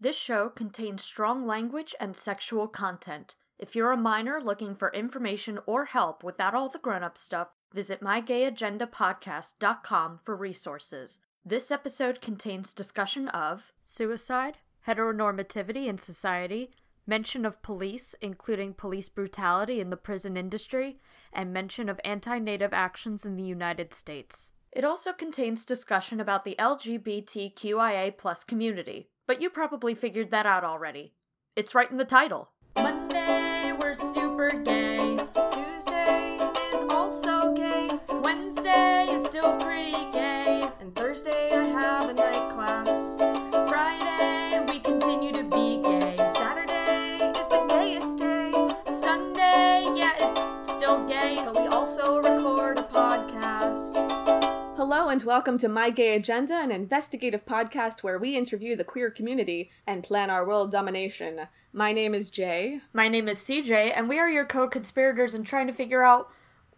This show contains strong language and sexual content. If you're a minor looking for information or help without all the grown up stuff, visit mygayagendapodcast.com for resources. This episode contains discussion of suicide, heteronormativity in society, mention of police, including police brutality in the prison industry, and mention of anti native actions in the United States. It also contains discussion about the LGBTQIA community, but you probably figured that out already. It's right in the title. Monday, we're super gay. Tuesday is also gay. Wednesday is still pretty gay. And Thursday, I have a night class. Friday, we continue to be gay. Hello and welcome to My Gay Agenda, an investigative podcast where we interview the queer community and plan our world domination. My name is Jay. My name is CJ, and we are your co conspirators in trying to figure out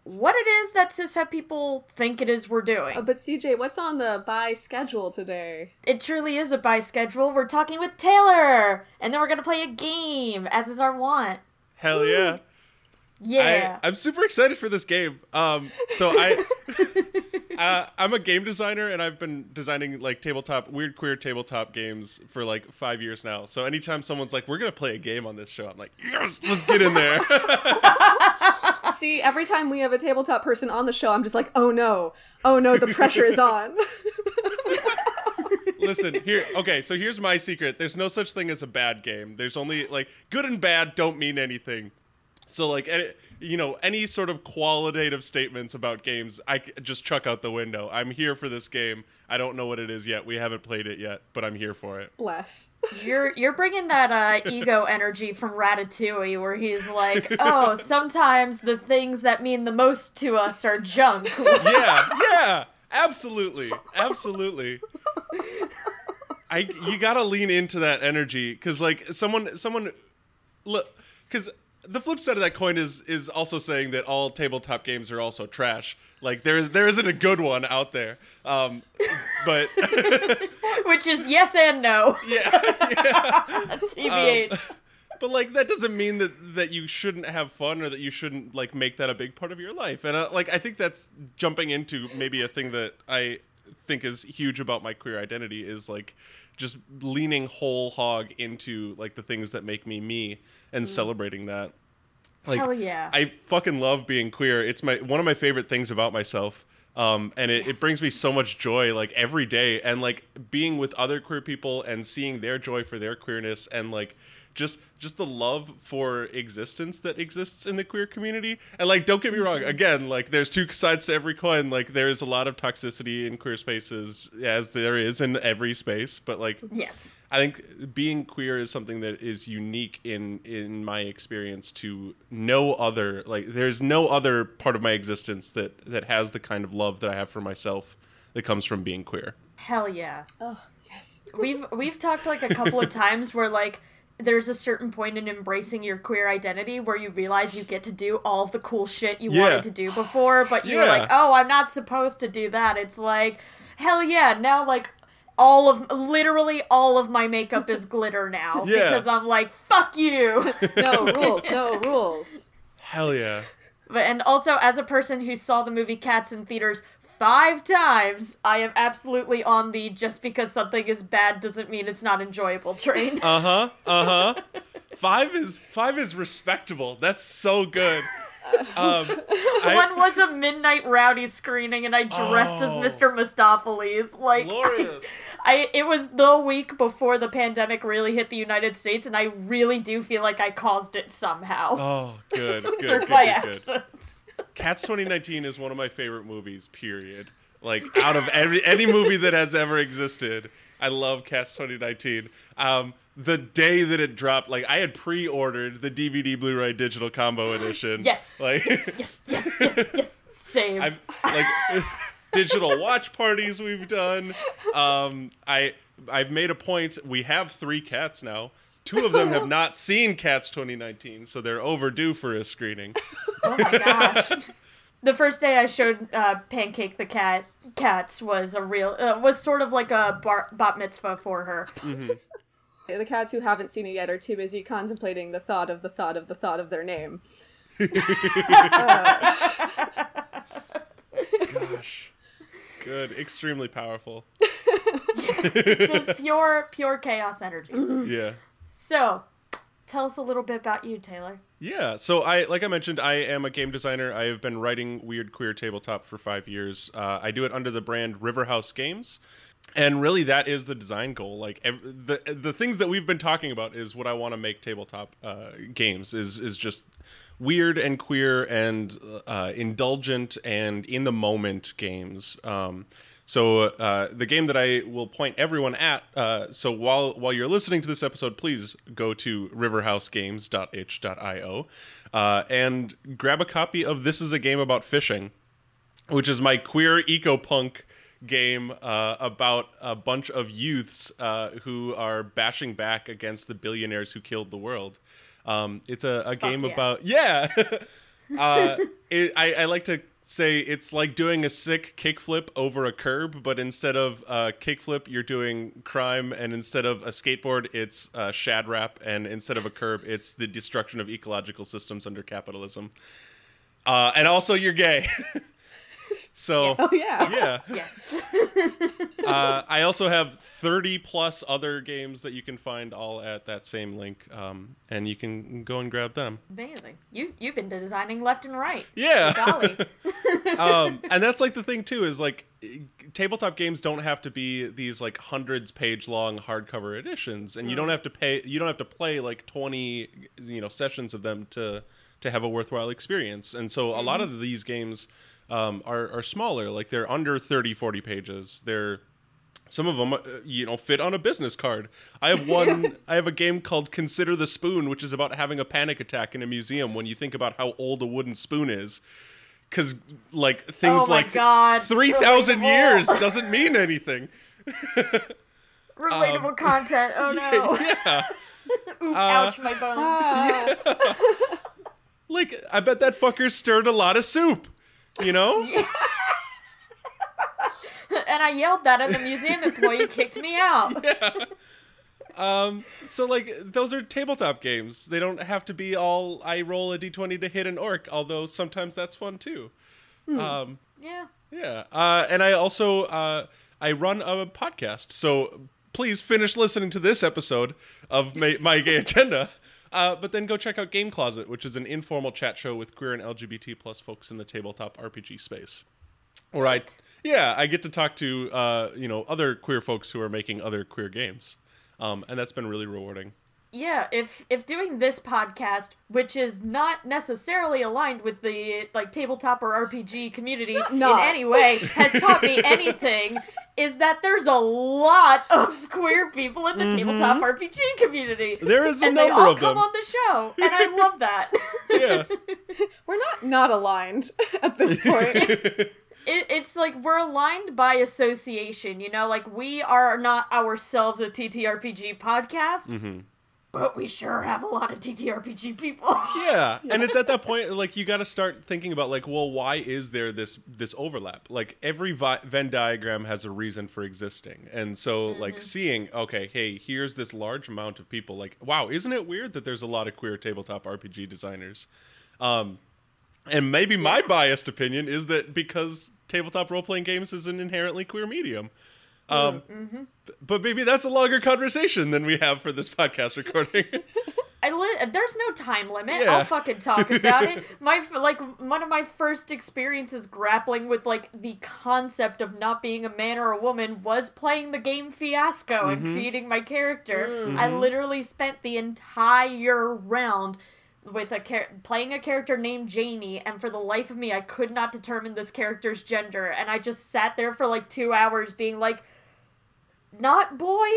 what it is that cishet people think it is we're doing. Uh, but CJ, what's on the by schedule today? It truly is a by schedule. We're talking with Taylor, and then we're gonna play a game, as is our want. Hell yeah. Yeah. I, I'm super excited for this game. Um, so I, uh, I'm a game designer, and I've been designing like tabletop, weird queer tabletop games for like five years now. So anytime someone's like, "We're gonna play a game on this show," I'm like, "Yes, let's get in there." See, every time we have a tabletop person on the show, I'm just like, oh no, oh no, the pressure is on. Listen, here. Okay, so here's my secret. There's no such thing as a bad game. There's only like good and bad don't mean anything. So like, any, you know, any sort of qualitative statements about games, I just chuck out the window. I'm here for this game. I don't know what it is yet. We haven't played it yet, but I'm here for it. Bless. You're you're bringing that uh, ego energy from Ratatouille, where he's like, "Oh, sometimes the things that mean the most to us are junk." Yeah, yeah, absolutely, absolutely. I you gotta lean into that energy because like someone someone look because the flip side of that coin is is also saying that all tabletop games are also trash. Like there is there isn't a good one out there. Um, but Which is yes and no. yeah, yeah. TBH. Um, but like that doesn't mean that that you shouldn't have fun or that you shouldn't like make that a big part of your life. And uh, like I think that's jumping into maybe a thing that I think is huge about my queer identity is like just leaning whole hog into like the things that make me me and celebrating that. Like Hell yeah. I fucking love being queer. It's my one of my favorite things about myself. Um, and it, it brings me so much joy like every day and like being with other queer people and seeing their joy for their queerness and like just just the love for existence that exists in the queer community and like don't get me wrong mm-hmm. again like there's two sides to every coin like there's a lot of toxicity in queer spaces as there is in every space but like yes. I think being queer is something that is unique in in my experience to no other like there's no other part of my existence that that has the kind of love that I have for myself that comes from being queer. Hell yeah. Oh, yes. We've we've talked like a couple of times where like there's a certain point in embracing your queer identity where you realize you get to do all of the cool shit you Yeah. wanted to do before, but you're Yeah. like, oh, I'm not supposed to do that. It's like, hell yeah, now like all of literally all of my makeup is glitter now Yeah. because I'm like, fuck you. No rules, no rules. Hell yeah. But and also as a person who saw the movie Cats in theaters five times, I am absolutely on the just because something is bad doesn't mean it's not enjoyable train. Uh-huh. Uh-huh. 5 is 5 is respectable. That's so good. Um I- One was a midnight rowdy screening, and I dressed as Oh. Mr. Mistoffelees. Like, Glorious. I, it was the week before the pandemic really hit the United States, and I really do feel like I caused it somehow Oh, good. Good. through Good, my good, good. Cats 2019 is one of my favorite movies, period. Like out of every any movie that has ever existed, I love Cats 2019. Um, the day that it dropped, like I had pre-ordered the DVD Blu-ray digital combo edition. Yes. Like Yes, yes, yes, yes. Same. I've like digital watch parties we've done. Um, I I've made a point. We have three cats now. Two of them have not seen Cats 2019, so they're overdue for a screening. Oh my gosh. The first day I showed uh, Pancake the cat cats was a real uh, was sort of like a bar, bat mitzvah for her. The cats who haven't seen it yet are too busy contemplating the thought of the thought of the thought of their name. Gosh. Good. Extremely powerful. Just pure, pure chaos energy. Yeah. So, tell us a little bit about you, Taylor. Yeah, so I like I mentioned, I am a game designer. I have been writing weird queer tabletop for five years. Uh, I do it under the brand Riverhouse Games, and really that is the design goal. Like ev- the the things that we've been talking about is what I want to make tabletop uh, games is is just weird and queer and uh, indulgent and in the moment games. Um, so uh, the game that I will point everyone at. Uh, so while while you're listening to this episode, please go to riverhousegames.itch.io uh, and grab a copy of This Is a Game About Fishing, which is my queer eco punk game uh, about a bunch of youths uh, who are bashing back against the billionaires who killed the world. Um, it's a, a game yeah. about yeah. uh, it, I, I like to say it's like doing a sick kickflip over a curb, but instead of uh, kickflip, you're doing crime, and instead of a skateboard, it's uh, shad rap, and instead of a curb, it's the destruction of ecological systems under capitalism. Uh, and also, you're gay. so Yes. Oh yeah. yeah. Yes. Uh, I also have 30 plus other games that you can find all at that same link, um, and you can go and grab them. Amazing. You you've been designing left and right. Yeah. Golly. um, and that's like the thing too is like tabletop games don't have to be these like hundreds page long hardcover editions, and you don't have to pay. You don't have to play like 20 you know sessions of them to to have a worthwhile experience. And so a lot of these games um, are are smaller, like they're under 30, 40 pages. They're some of them, uh, you know, fit on a business card. I have one. I have a game called Consider the Spoon, which is about having a panic attack in a museum when you think about how old a wooden spoon is. Because like things Oh like God. three thousand years doesn't mean anything. Relatable content. Oh no. yeah, Oof, ouch, my bones. Ah. like I bet that fucker stirred a lot of soup. You know? and I yelled that, and the museum employee kicked me out. Um, so like those are tabletop games. They don't have to be all I roll a d20 to hit an orc, although sometimes that's fun too. Um, Yeah. yeah. Uh, and I also uh, I run a podcast. So please finish listening to this episode of my, my gay agenda. Uh, but then go check out Game Closet, which is an informal chat show with queer and LGBT plus folks in the tabletop RPG space. Where I, yeah, I get to talk to uh, you know other queer folks who are making other queer games, um, and that's been really rewarding. Yeah, if if doing this podcast, which is not necessarily aligned with the like tabletop or RPG community in any way, has taught me anything, is that there's a lot of queer people in the tabletop RPG community. There is a and they number all of come them. on the show, and I love that. Yeah, We're not not aligned at this point. it, it's like we're aligned by association, you know, like we are not ourselves a TTRPG podcast, Mm-hmm. But we sure have a lot of TTRPG people. yeah, and it's at that point like you got to start thinking about like, well, why is there this this overlap? Like every vi- Venn diagram has a reason for existing, and so like seeing, okay, hey, here's this large amount of people. Like, wow, isn't it weird that there's a lot of queer tabletop RPG designers? Um, and maybe my biased opinion is that because tabletop role playing games is an inherently queer medium. Um, mm-hmm. But maybe that's a longer conversation than we have for this podcast recording. I li- there's no time limit. Yeah. I'll fucking talk about it. My like one of my first experiences grappling with like the concept of not being a man or a woman was playing the game Fiasco and mm-hmm. creating my character. Mm. I mm-hmm. literally spent the entire round with a char- playing a character named Jamie and for the life of me I could not determine this character's gender and I just sat there for like 2 hours being like not boy,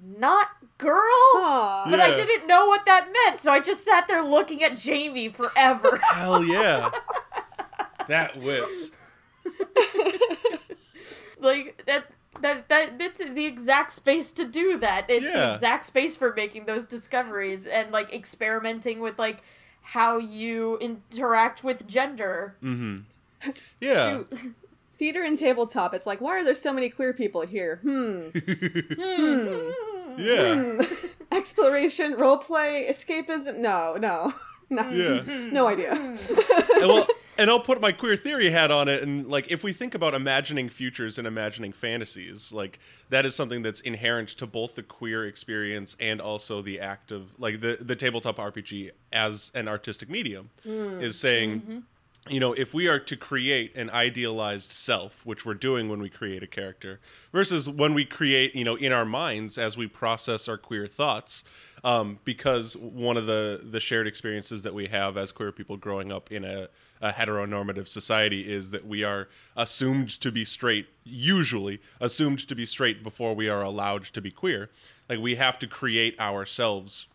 not girl. Aw. But I didn't know what that meant, so I just sat there looking at Jamie forever. Hell yeah. That whips. like that that that that's the exact space to do that. It's the exact space for making those discoveries and like experimenting with like how you interact with gender. Mm. Yeah. Theater and tabletop. It's like, why are there so many queer people here? Hmm. hmm. Yeah. Exploration, role play, escapism. No, no, no. Yeah. No idea. and, well, and I'll put my queer theory hat on it. And like, if we think about imagining futures and imagining fantasies, like that is something that's inherent to both the queer experience and also the act of like the the tabletop RPG as an artistic medium is saying. You know, if we are to create an idealized self, which we're doing when we create a character, versus when we create, you know, in our minds as we process our queer thoughts, um, because one of the the shared experiences that we have as queer people growing up in a, a heteronormative society is that we are assumed to be straight usually assumed to be straight before we are allowed to be queer. Like we have to create ourselves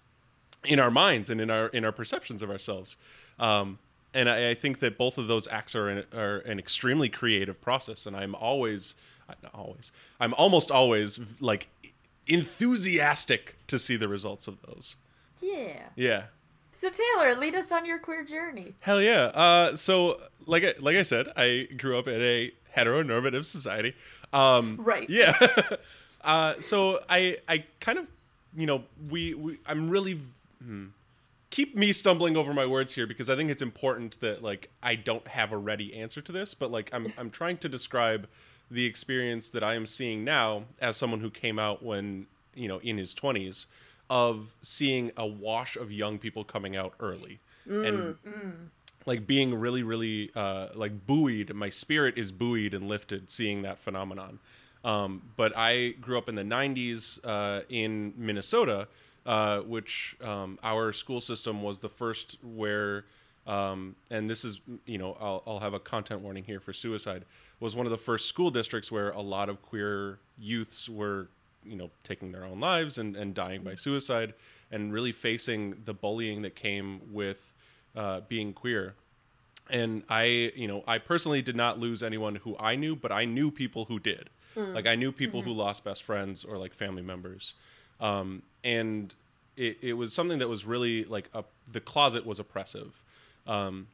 in our minds and in our in our perceptions of ourselves. Um, and I, I think that both of those acts are an, are an extremely creative process and i'm always not always i'm almost always like enthusiastic to see the results of those Yeah. yeah So Taylor, lead us on your queer journey. Hell yeah. Uh, so like I, like I said, I grew up in a heteronormative society. Um, Right. Yeah. uh, so I I kind of you know we, we I'm really hmm, keep me stumbling over my words here because I think it's important that like I don't have a ready answer to this, but like I'm I'm trying to describe the experience that I am seeing now as someone who came out when you know in his 20s of seeing a wash of young people coming out early. And like being really really uh, like buoyed my spirit is buoyed and lifted seeing that phenomenon. Um, but i grew up in the 90s uh, in minnesota uh, which um, our school system was the first where um, and this is you know I'll, I'll have a content warning here for suicide was one of the first school districts where a lot of queer youths were you know taking their own lives and, and dying by suicide and really facing the bullying that came with uh, being queer. And i you know i personally did not lose anyone who i knew but i knew people who did. Like i knew people who lost best friends or like family members um, and it, it was something that was really like a, the closet was oppressive. Um,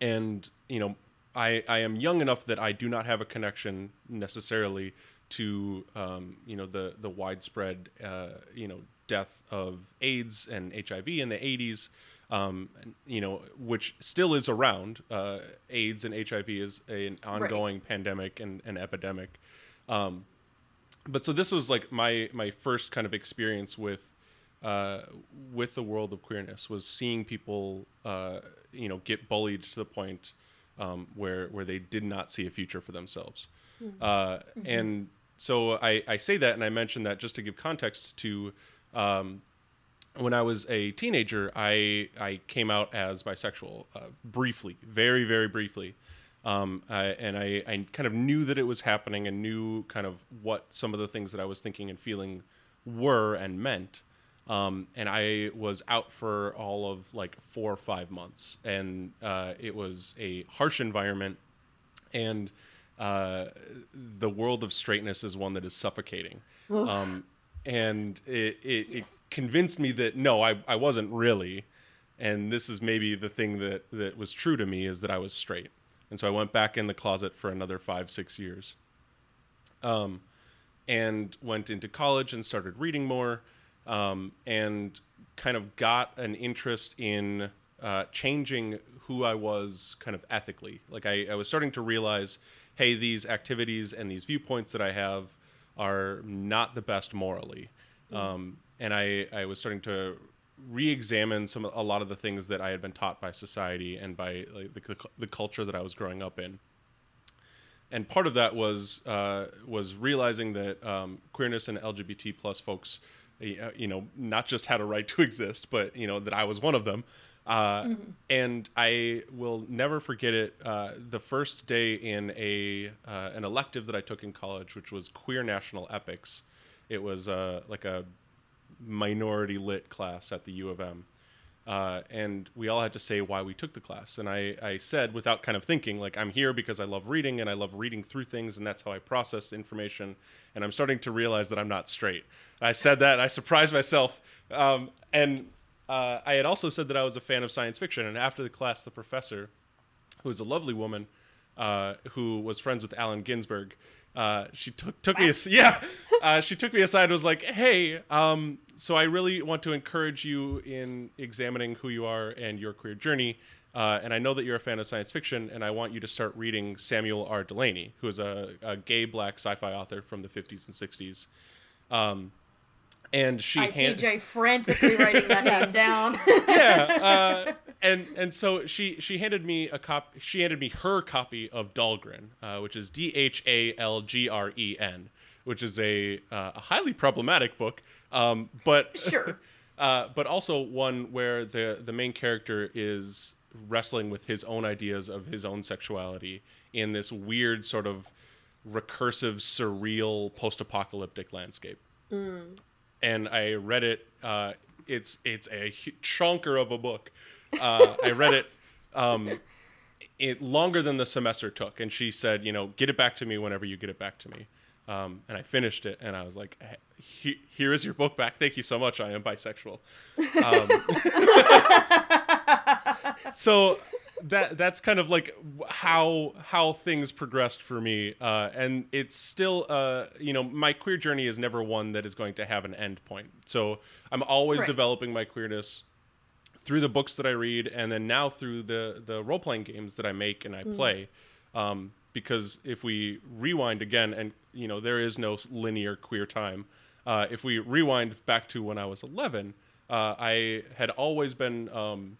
and you know I, I am young enough that I do not have a connection necessarily to um, you know the the widespread uh, you know death of AIDS and HIV in the 80s um, you know which still is around. Uh, AIDS and HIV is an ongoing pandemic and an epidemic. Um, but so this was like my my first kind of experience with uh, with the world of queerness was seeing people uh, you know get bullied to the point um, where where they did not see a future for themselves. Uh, and so I, I say that and I mention that just to give context to um, when I was a teenager, I I came out as bisexual uh, briefly, very very briefly, um, I, and I, I kind of knew that it was happening and knew kind of what some of the things that I was thinking and feeling were and meant. Um, and I was out for all of like four or five months, and uh, it was a harsh environment, and uh, the world of straightness is one that is suffocating. Um, and it, it, Yes. it convinced me that no, I, I wasn't really. And this is maybe the thing that, that was true to me is that I was straight. And so I went back in the closet for another five, six years. Um, and went into college and started reading more um, and kind of got an interest in uh, changing who I was kind of ethically. Like I, I was starting to realize, hey, these activities and these viewpoints that I have are not the best morally. Um, and I, I was starting to re-examine some a lot of the things that I had been taught by society and by like, the, the culture that I was growing up in and part of that was uh, was realizing that um, queerness and LGBT plus folks, uh, you know, not just had a right to exist, but you know that I was one of them. Uh, And I will never forget it. Uh, the first day in a uh, an elective that I took in college, which was queer national epics. It was uh, like a minority lit class at the U of M. Uh, and we all had to say why we took the class. And I, I said, without kind of thinking, like, I'm here because I love reading and I love reading through things, and that's how I process information. And I'm starting to realize that I'm not straight. I said that, I surprised myself. Um, and uh, I had also said that I was a fan of science fiction. And after the class, the professor, who was a lovely woman, uh, who was friends with Allen Ginsberg. Uh, she took took me as, yeah, uh, she took me aside and was like, "Hey, um, so I really want to encourage you in examining who you are and your queer journey. Uh, and I know that you're a fan of science fiction, and I want you to start reading Samuel R. Delany, who is a, a gay black sci-fi author from the 50s and 60s. Um, and she I hand- see Jay frantically writing that name down. yeah, uh, and and so she she handed me a cop. She handed me her copy of Dhalgren, uh, which is D H A L G R E N, which is a uh, a highly problematic book, um, but Sure. uh, but also one where the the main character is wrestling with his own ideas of his own sexuality in this weird sort of recursive, surreal, post-apocalyptic landscape and I read it. Uh, it's it's a hu- chunker of a book. Uh, I read it. Um, it longer than the semester took, and she said, you know, get it back to me whenever you get it back to me. Um, and I finished it, and I was like, "He- "Here is your book back. Thank you so much. I am bisexual." Um, so that that's kind of like how how things progressed for me uh, and it's still uh, you know my queer journey is never one that is going to have an end point so i'm always Right. developing my queerness through the books that i read and then now through the the role-playing games that i make and i play um, because if we rewind again and you know there is no linear queer time uh, if we rewind back to when i was 11 uh, i had always been um,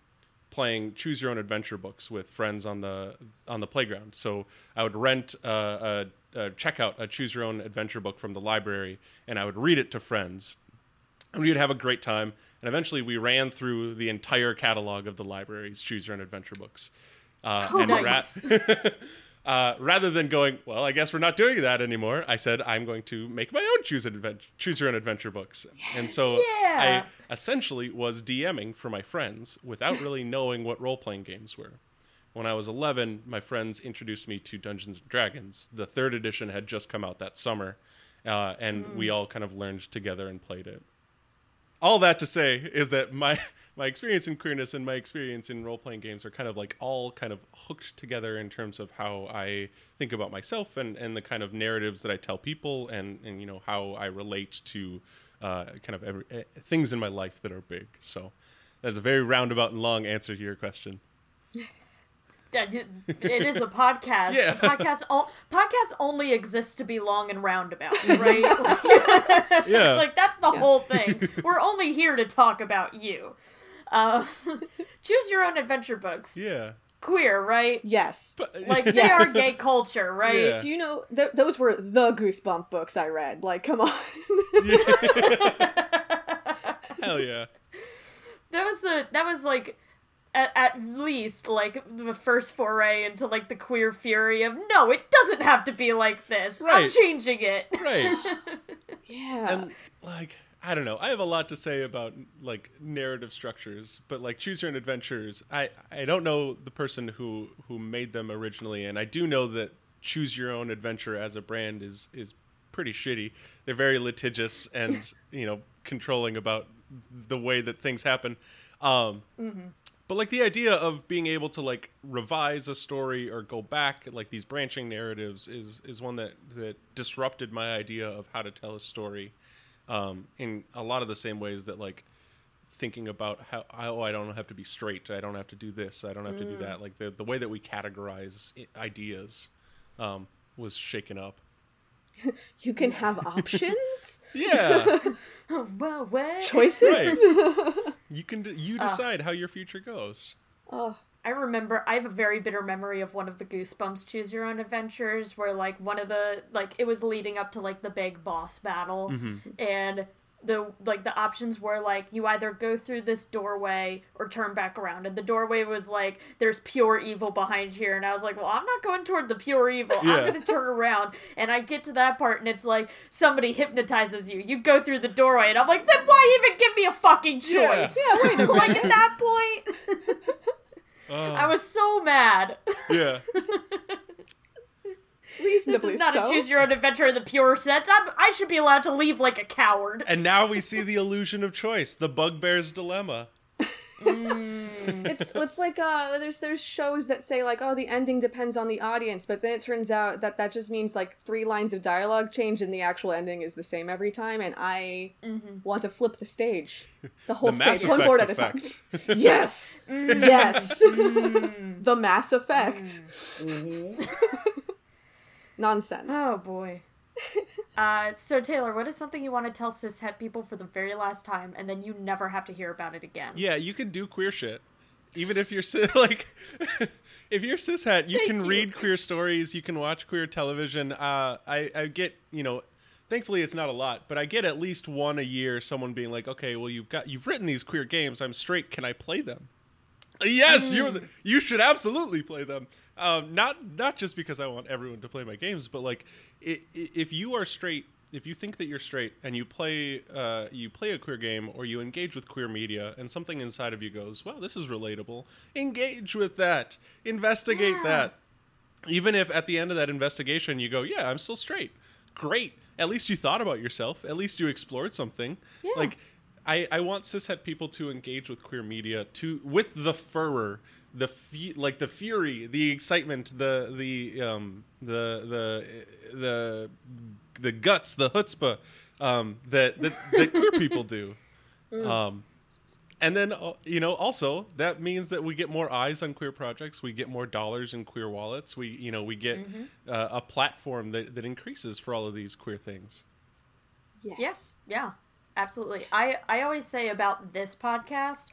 playing choose your own adventure books with friends on the on the playground. So I would rent uh, a, a check out a choose your own adventure book from the library, and I would read it to friends, and we would have a great time. And eventually, we ran through the entire catalog of the library's choose your own adventure books. Uh, and ra- nice. uh, rather than going, well, I guess we're not doing that anymore. I said I'm going to make my own choose adventure, choose your own adventure books, and so Yeah. I essentially was DMing for my friends without really knowing what role playing games were. When I was 11, my friends introduced me to Dungeons and Dragons. The third edition had just come out that summer, uh, and we all kind of learned together and played it. All that to say is that my my experience in queerness and my experience in role playing games are kind of like all kind of hooked together in terms of how I think about myself and, and the kind of narratives that I tell people and, and you know how I relate to uh, kind of every, eh, things in my life that are big. So that's a very roundabout and long answer to your question. Yeah, it it is a podcast. Yeah. Podcast o- podcast only exists to be long and roundabout, right? Yeah. like that's the whole thing. We're only here to talk about you. Uh, choose your own adventure books. yeah. Queer, right? Yes. Like they Yes. are gay culture, right? Yeah. Do you know th- those were the Goosebump books I read? Like, come on. Hell yeah. That was the that was like at, at least like the first foray into like the queer fury of no, it doesn't have to be like this. I'm Right. changing it. Right. yeah. and like I don't know. I have a lot to say about like narrative structures, but like choose your own adventures. I I don't know the person who who made them originally, and I do know that choose your own adventure as a brand is is pretty shitty. They're very litigious and you know controlling about the way that things happen. Um, But like the idea of being able to like revise a story or go back, like these branching narratives, is is one that that disrupted my idea of how to tell a story, um, in a lot of the same ways that like thinking about how oh I don't have to be straight, I don't have to do this, I don't have to do that. Like the the way that we categorize ideas um, was shaken up. you can have options, Yeah, well, what? choices. you can you decide how your future goes. oh, I remember I have a very bitter memory of one of the Goosebumps Choose Your Own Adventures where like one of the like it was leading up to like the big boss battle. Mm-hmm. And the like the options were like you either go through this doorway or turn back around and the doorway was like there's pure evil behind here and I was like well I'm not going toward the pure evil Yeah. I'm going to turn around and I get to that part and it's like somebody hypnotizes you you go through the doorway and I'm like then why even give me a fucking choice yeah. Wait a minute. like at that point Oh, I was so mad. yeah. This is not so. a choose your own adventure in the pure sense. I'm, I should be allowed to leave like a coward. And now we see the illusion of choice, the bugbear's dilemma. Mm. it's it's like uh there's there's shows that say like oh the ending depends on the audience but then it turns out that that just means like three lines of dialogue change and the actual ending is the same every time and I mm-hmm. want to flip the stage the whole The stage one Effect board at a time effect. yes mm. yes mm. the Mass Effect mm-hmm. Nonsense Oh boy. Uh, so Taylor, what is something you want to tell cishet people for the very last time, and then you never have to hear about it again? Yeah, you can do queer shit, even if you're cis. Like, if you're cishet, you Thank can you. read queer stories. You can watch queer television. Uh, I I get you know. Thankfully, it's not a lot, but I get at least one a year. Someone being like, "Okay, well, you've got you've written these queer games. I'm straight. Can I play them?" Yes, you're the, you should absolutely play them. Um, not not just because I want everyone to play my games, but like if you are straight, if you think that you're straight and you play uh, you play a queer game or you engage with queer media and something inside of you goes, "Wow, this is relatable." Engage with that. Investigate Yeah. that. Even if at the end of that investigation you go, "Yeah, I'm still straight." Great. At least you thought about yourself. At least you explored something. Yeah. Like I, I want cishet people to engage with queer media to with the furor, the fe- like the fury, the excitement, the the um the the the the guts, the chutzpah um, that that, that queer people do. Um, and then uh, you know also that means that we get more eyes on queer projects we get more dollars in queer wallets we you know we get uh, a platform that, that increases for all of these queer things. Yes. Yeah, yeah, absolutely. I I always say about this podcast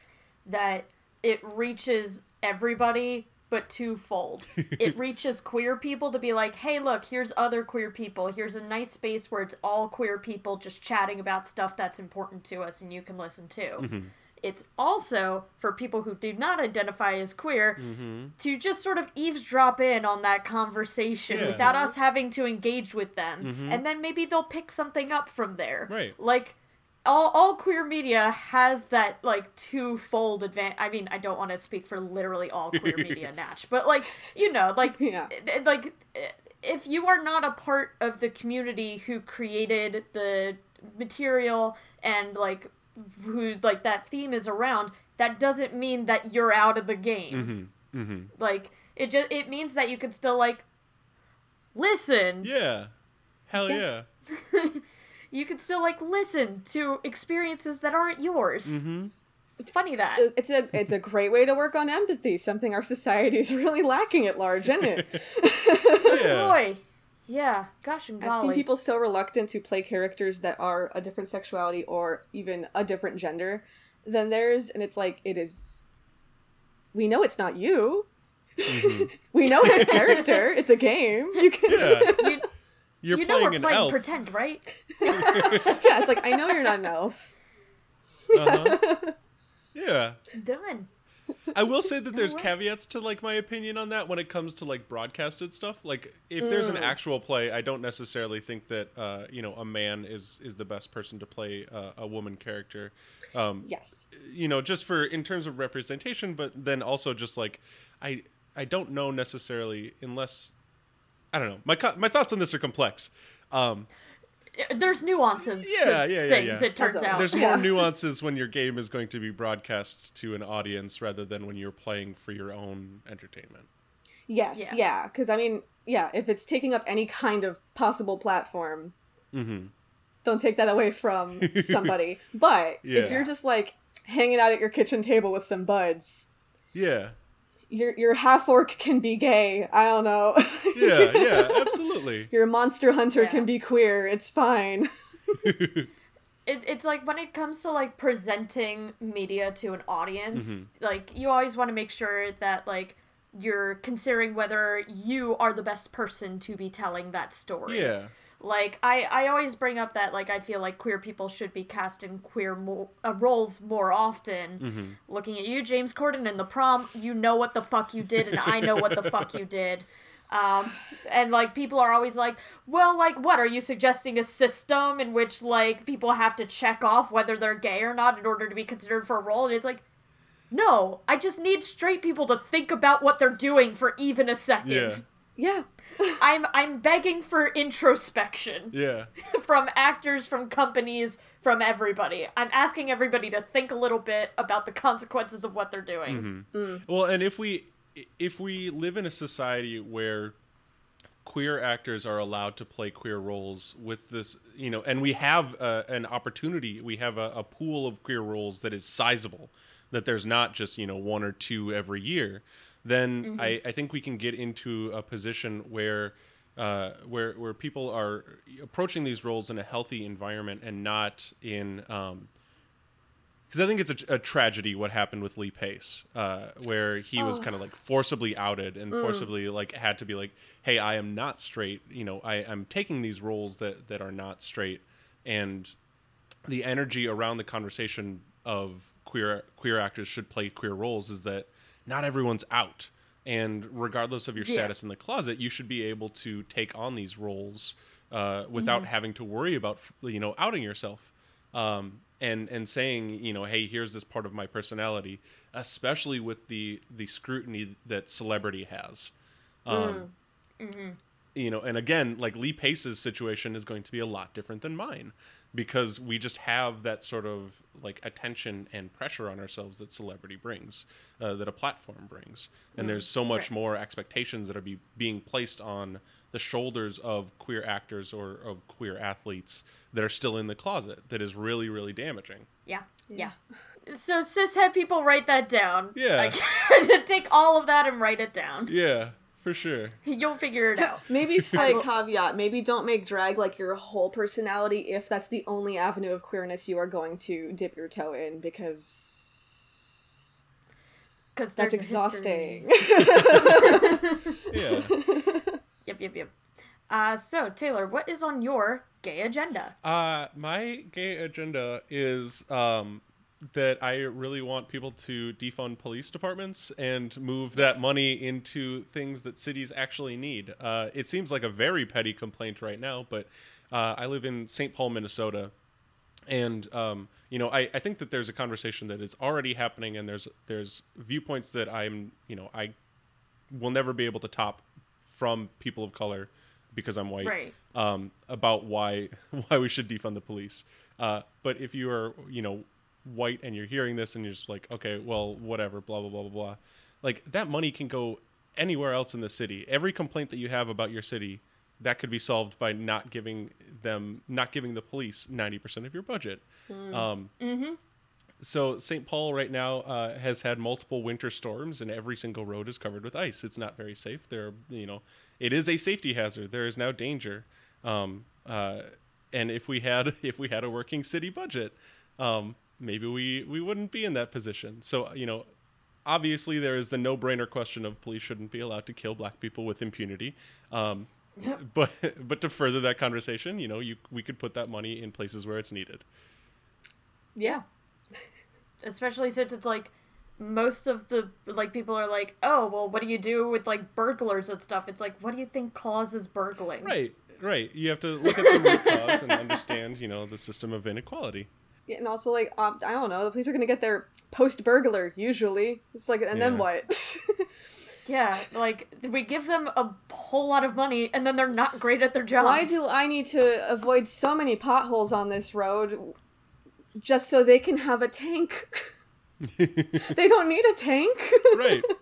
that it reaches everybody but twofold. it reaches queer people to be like, "Hey, look, here's other queer people. Here's a nice space where it's all queer people just chatting about stuff that's important to us and you can listen to." Mm-hmm. It's also for people who do not identify as queer mm-hmm. to just sort of eavesdrop in on that conversation Yeah. without us having to engage with them. Mm-hmm. And then maybe they'll pick something up from there. Right. Like all, all queer media has that like twofold advantage. I mean, I don't want to speak for literally all queer media, Natch, but like you know, like Yeah. eh, like eh, if you are not a part of the community who created the material and like who like that theme is around, that doesn't mean that you're out of the game. Like it just it means that you can still like listen. yeah hell Yeah. yeah, You can still like listen to experiences that aren't yours. Mm-hmm. It's funny that. it's a it's a great way to work on empathy something our society is really lacking at large isn't it yeah. Boy. Yeah, gosh and golly. I've seen people so reluctant to play characters that are a different sexuality or even a different gender than theirs, and it's like it is. We know it's not you. we know it's a character. It's a game. You can. Yeah. you, You're you know playing we're an playing elf. pretend, right? yeah, it's like I know you're not an elf. Uh-huh. Yeah. Done. I will say that there's caveats to like my opinion on that when it comes to like broadcasted stuff. Like if there's Mm. an actual play, I don't necessarily think that uh, you know a man is is the best person to play uh, a woman character. Um, Yes. you know, just for in terms of representation, but then also just like I I don't know necessarily unless I don't know. My my thoughts on this are complex. Um, There's nuances Yeah, to yeah, yeah, things, yeah. it turns out. there's more nuances when your game is going to be broadcast to an audience rather than when you're playing for your own entertainment. Yes. Yeah. Yeah. Because I mean, yeah, if it's taking up any kind of possible platform, Mm-hmm. don't take that away from somebody. But Yeah. if you're just like hanging out at your kitchen table with some buds, Yeah. Your your half orc can be gay. I don't know. Yeah, yeah, absolutely. your monster hunter Yeah. can be queer. It's fine. it, it's like when it comes to like presenting media to an audience Mm-hmm. like you always want to make sure that like you're considering whether you are the best person to be telling that story Yeah. like i i always bring up that like i feel like queer people should be cast in queer mo- uh, roles more often Mm-hmm. looking at you james corden in the prom you know what the fuck you did and i know what the fuck you did um and like people are always like well like what are you suggesting a system in which like people have to check off whether they're gay or not in order to be considered for a role and it's like no i just need straight people to think about what they're doing for even a second Yeah. Yeah. I'm I'm begging for introspection Yeah. from actors, from companies, from everybody. I'm asking everybody to think a little bit about the consequences of what they're doing. Well, and if we if we live in a society where queer actors are allowed to play queer roles with this, you know, and we have uh, an opportunity, we have a, a pool of queer roles that is sizable, that there's not just you know one or two every year, then I, I think we can get into a position where. Uh, where where people are approaching these roles in a healthy environment and not in um, because I think it's a, a tragedy what happened with Lee Pace, uh, where he was Oh. kind of like forcibly outed and forcibly like had to be like, "Hey, I am not straight. You know, I, I'm taking these roles that that are not straight." And the energy around the conversation of queer queer actors should play queer roles is that not everyone's out, and regardless of your Yeah. status in the closet, you should be able to take on these roles uh, without having to worry about you know outing yourself. Um, and and saying you know hey here's this part of my personality especially with the the scrutiny that celebrity has. Um, you know and again like lee pace's situation is going to be a lot different than mine because we just have that sort of like attention and pressure on ourselves that celebrity brings uh, that a platform brings and there's so much Right. more expectations that are be, being placed on the shoulders of queer actors or of queer athletes that are still in the closet that is really really damaging Yeah, yeah. So cishet people write that down. Yeah. Like, take all of that and write it down. yeah for sure You'll figure it out. Maybe slight caveat. Maybe don't make drag like your whole personality if that's the only avenue of queerness you are going to dip your toe in because Because that's exhausting. yeah Yep, yep, yep. Uh, so Taylor, what is on your gay agenda? Uh, my gay agenda is um, that I really want people to defund police departments and move that money into things that cities actually need. Uh, it seems like a very petty complaint right now, but uh, I live in St. Paul, Minnesota, and um, you know, I, I think that there's a conversation that is already happening, and there's there's viewpoints that I'm you know I will never be able to top from people of color because I'm white Right. um, about why why we should defund the police. Uh, but if you are you know white and you're hearing this and you're just like okay well whatever blah blah blah blah blah like that money can go anywhere else in the city every complaint that you have about your city that could be solved by not giving them not giving the police 90% of your budget um, so St. Paul right now uh, has had multiple winter storms, and every single road is covered with ice. It's not very safe. There, are, you know, it is a safety hazard. There is now danger. Um, uh, and if we had if we had a working city budget, um, maybe we we wouldn't be in that position. So you know, obviously there is the no-brainer question of police shouldn't be allowed to kill black people with impunity. Um, but but to further that conversation, you know, you we could put that money in places where it's needed. Yeah. Especially since it's like most of the like people are like, "Oh, well, what do you do with like burglars and stuff?" It's like, "What do you think causes burgling?" Right, right. You have to look at the root cause and understand, you know, the system of inequality. Yeah, and also like um, I don't know, the police are gonna get their post burglar usually. It's like, and then what? Yeah, like we give them a whole lot of money and then they're not great at their jobs. Why do I need to avoid so many potholes on this road just so they can have a tank? they don't need a tank. Right.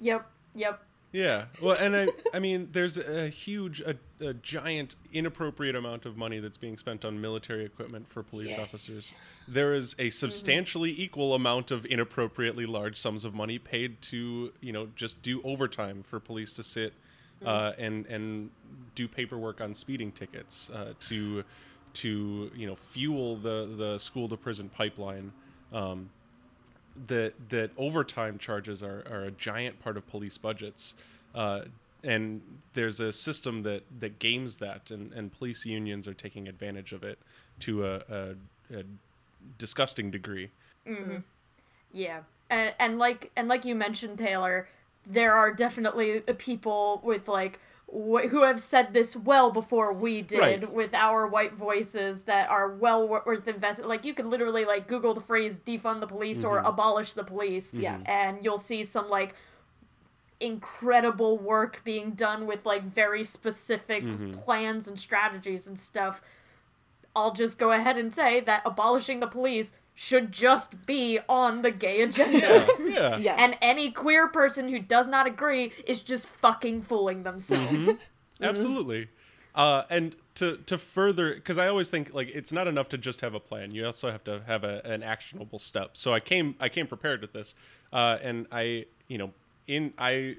Yep, yep. Yeah. Well, and I, I mean, there's a huge, a, a giant, inappropriate amount of money that's being spent on military equipment for police Yes. officers. There is a substantially equal amount of inappropriately large sums of money paid to, you know, just do overtime for police to sit uh, and and do paperwork on speeding tickets uh, to to you know fuel the the school to prison pipeline. Um, that that overtime charges are, are a giant part of police budgets, uh, and there's a system that that games that, and, and police unions are taking advantage of it to a, a, a disgusting degree. Yeah, and, and like and like you mentioned, Taylor, there are definitely people with like wh- who have said this well before we did Right. with our white voices that are well worth investing. Like you can literally like Google the phrase "defund the police" or mm-hmm. "abolish the police," Yes. Mm-hmm. and you'll see some like incredible work being done with like very specific mm-hmm. plans and strategies and stuff. I'll just go ahead and say that abolishing the police should just be on the gay agenda. yeah. Yes. And any queer person who does not agree is just fucking fooling themselves. absolutely uh, and to to further because i always think like it's not enough to just have a plan you also have to have a, an actionable step so i came i came prepared with this uh, and i you know in i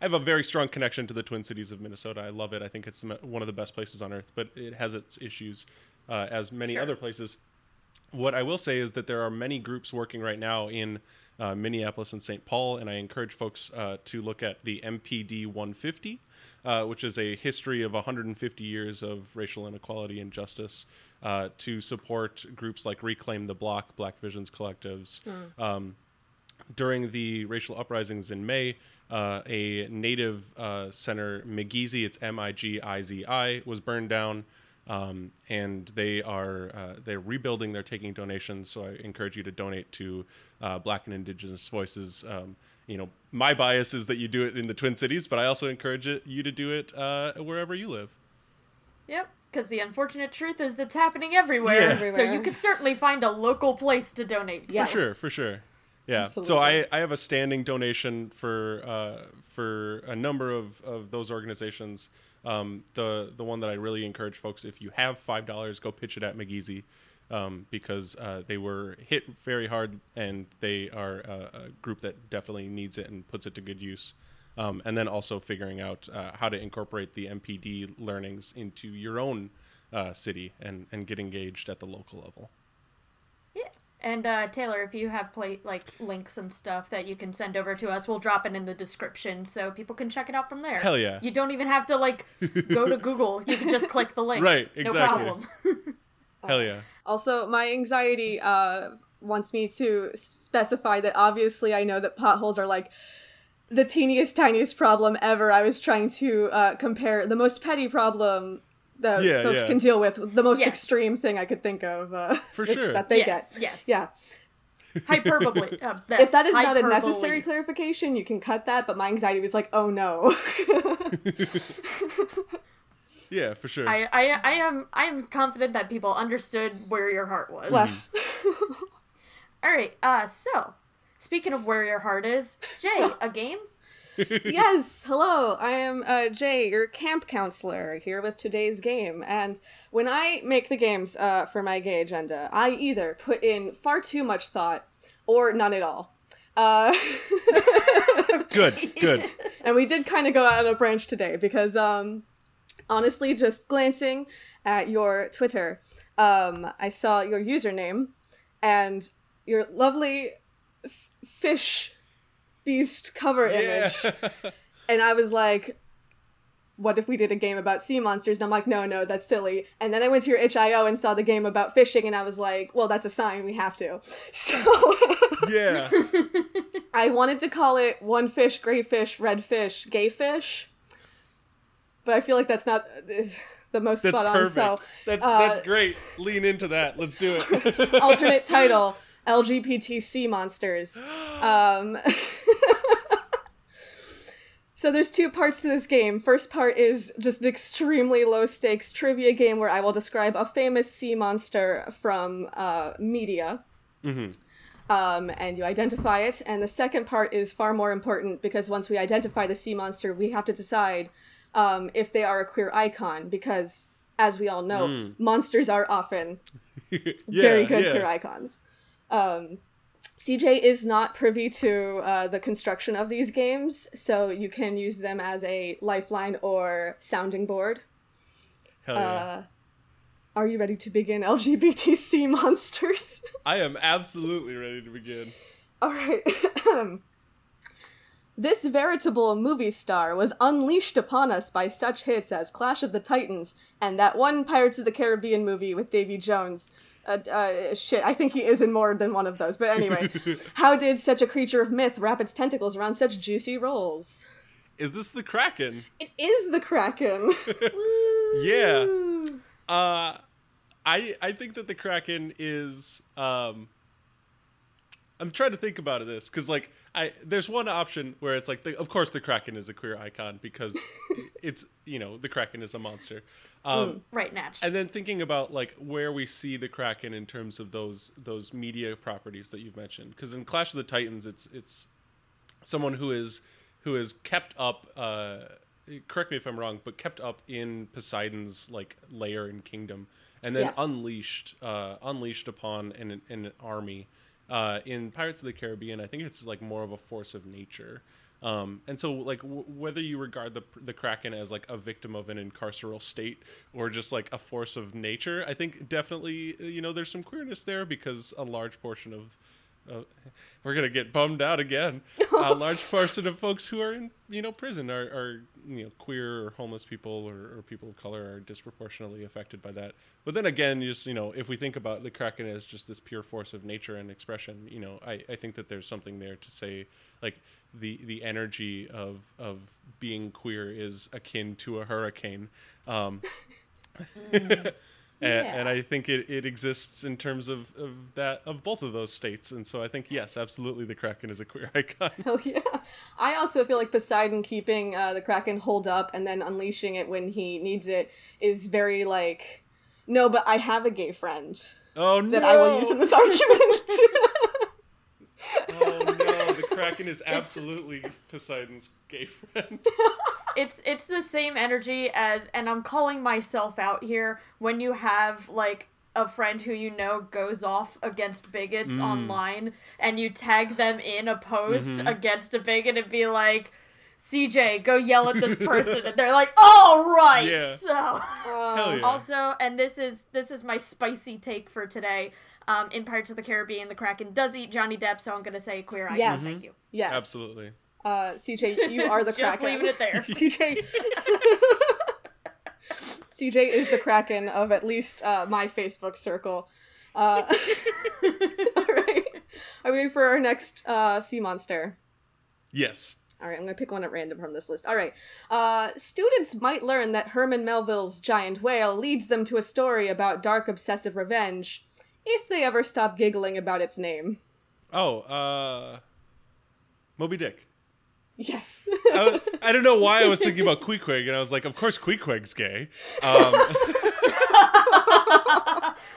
I have a very strong connection to the Twin Cities of Minnesota. I love it. I think it's one of the best places on earth, but it has its issues, uh, as many Sure. other places. What I will say is that there are many groups working right now in uh, Minneapolis and St. Paul, and I encourage folks uh, to look at the MPD 150, uh, which is a history of 150 years of racial inequality and justice, uh, to support groups like Reclaim the Block, Black Visions Collectives. Um, during the racial uprisings in May, uh, a native uh, center, Migizi, it's M-I-G-I-Z-I, was burned down, um, and they are uh, they're rebuilding. They're taking donations, so I encourage you to donate to uh, Black and Indigenous voices. Um, you know, my bias is that you do it in the Twin Cities, but I also encourage it, you to do it uh, wherever you live. Yep, because the unfortunate truth is it's happening everywhere. Yeah. So you could certainly find a local place to donate. to. Yes. For sure, for sure. Yeah. So I, I have a standing donation for uh, for a number of, of those organizations. Um, the the one that I really encourage folks, if you have five dollars, go pitch it at Migizi. Um, because uh, they were hit very hard and they are a, a group that definitely needs it and puts it to good use. Um, and then also figuring out uh, how to incorporate the MPD learnings into your own uh, city and, and get engaged at the local level. Yeah. And uh, Taylor, if you have play like links and stuff that you can send over to us, we'll drop it in the description so people can check it out from there. Hell yeah. You don't even have to like go to Google. You can just click the links. Right, No exactly. problem. Hell yeah. Also, my anxiety uh, wants me to specify that obviously I know that potholes are like the teeniest, tiniest problem ever. I was trying to uh, compare the most petty problem that Yeah, folks yeah. can deal with, with the most Yes. extreme thing I could think of. Uh, For that- sure. That they Yes, get. yes. Yeah. Hyperbole. Uh, If that is not a necessary clarification, you can cut that, but my anxiety was like, oh no. Yeah, for sure. I, I, I am I am confident that people understood where your heart was. Less. All right. Uh, so speaking of where your heart is, Jay, a game? yes, hello. I am uh, Jay, your camp counselor, here with today's game. And when I make the games uh, for my gay agenda, I either put in far too much thought or none at all. Uh, good, good. and we did kind of go out on a branch today because, um, honestly, just glancing at your Twitter, um, I saw your username and your lovely f- fish beast cover Yeah. image. And I was like, what if we did a game about sea monsters? And I'm like, no, no, that's silly. And then I went to your HIO and saw the game about fishing, and I was like, well, that's a sign, we have to. So yeah. I wanted to call it one fish, gray fish, red fish, gay fish. But I feel like that's not uh, the most That's spot on. perfect. So that's uh, that's great. Lean into that. Let's do it. alternate title LGBT sea monsters. Um, so there's two parts to this game. First part is just an extremely low stakes trivia game where I will describe a famous sea monster from uh, media. Um, and you identify it. And the second part is far more important because once we identify the sea monster, we have to decide um, if they are a queer icon because, as we all know, monsters are often Yeah, very good yeah. queer icons. Um, CJ is not privy to uh, the construction of these games, so you can use them as a lifeline or sounding board. Hell yeah. Uh, are you ready to begin LGBTC monsters? I am absolutely ready to begin. All right. this veritable movie star was unleashed upon us by such hits as Clash of the Titans and that one Pirates of the Caribbean movie with Davy Jones. Uh, uh, shit, I think he is in more than one of those. But anyway, how did such a creature of myth wrap its tentacles around such juicy rolls? Is this the Kraken? It is the Kraken. Yeah. Uh I I think that the Kraken is um I'm trying to think about this because like I there's one option where it's like the, of course the kraken is a queer icon because it's you know the kraken is a monster. Um, Right, Natch. and then thinking about like where we see the kraken in terms of those those media properties that you've mentioned because in clash of the titans it's it's someone who is who is kept up uh correct me if i'm wrong but kept up in poseidon's like lair and kingdom and then Yes. unleashed uh unleashed upon an, an army uh in pirates of the caribbean i think it's like more of a force of nature. Um, and so, like, w- whether you regard the the kraken as like a victim of an incarceral state or just like a force of nature, I think definitely you know there's some queerness there because a large portion of uh, we're gonna get bummed out again. a large portion of folks who are in you know prison are, are you know queer or homeless people or, or people of color are disproportionately affected by that. But then again, just you know if we think about the kraken as just this pure force of nature and expression, you know I, I think that there's something there to say like the the energy of of being queer is akin to a hurricane. Um, and, and I think it, it exists in terms of, of that of both of those states, and so I think yes, absolutely, the Kraken is a queer icon. Oh yeah. I also feel like Poseidon keeping uh, the Kraken holed up and then unleashing it when he needs it is very like, no, but I have a gay friend Oh no! that I will use in this argument. oh no! Kraken is absolutely Poseidon's gay friend. it's it's the same energy as and I'm calling myself out here when you have like a friend who you know goes off against bigots Mm. online and you tag them in a post Mm-hmm. against a bigot and be like CJ, go yell at this person, and they're like, "All right." Yeah. So, Hell yeah! also, and this is this is my spicy take for today. Um, in Pirates of the Caribbean, the Kraken does eat Johnny Depp, so I'm gonna say queer icon. Yes. Thank you. yes. absolutely. Uh, CJ, you are the Just Kraken. leaving it there. CJ. CJ is the Kraken of at least uh, my Facebook circle. Uh, all right. Are we ready for our next uh, sea monster? Yes. All right, I'm going to pick one at random from this list. All right. Uh, students might learn that Herman Melville's giant whale leads them to a story about dark obsessive revenge if they ever stop giggling about its name. Oh, uh, Moby Dick. Yes. I, was- I don't know why I was thinking about Queequeg, and I was like, of course Queequeg's gay. Um,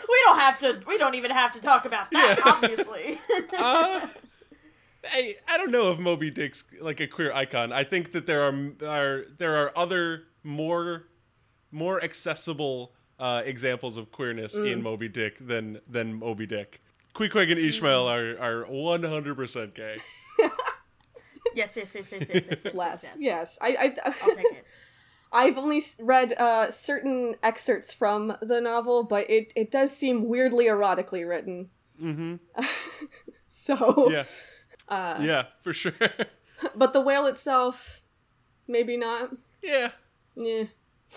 We don't have to. We don't even have to talk about that. Obviously. uh, I I don't know if Moby Dick's like a queer icon. I think that there are are there are other more more accessible uh, examples of queerness in Moby Dick than than Moby Dick. Queequeg and Ishmael are are one hundred percent gay. yes, yes, yes, yes, yes, yes, yes, Bless. yes. Yes. I, I, I'll take it. I've only read uh, certain excerpts from the novel, but it, it does seem weirdly erotically written. Mm-hmm. So, Yeah. Uh, yeah, for sure. but the whale itself, maybe not. yeah. Yeah.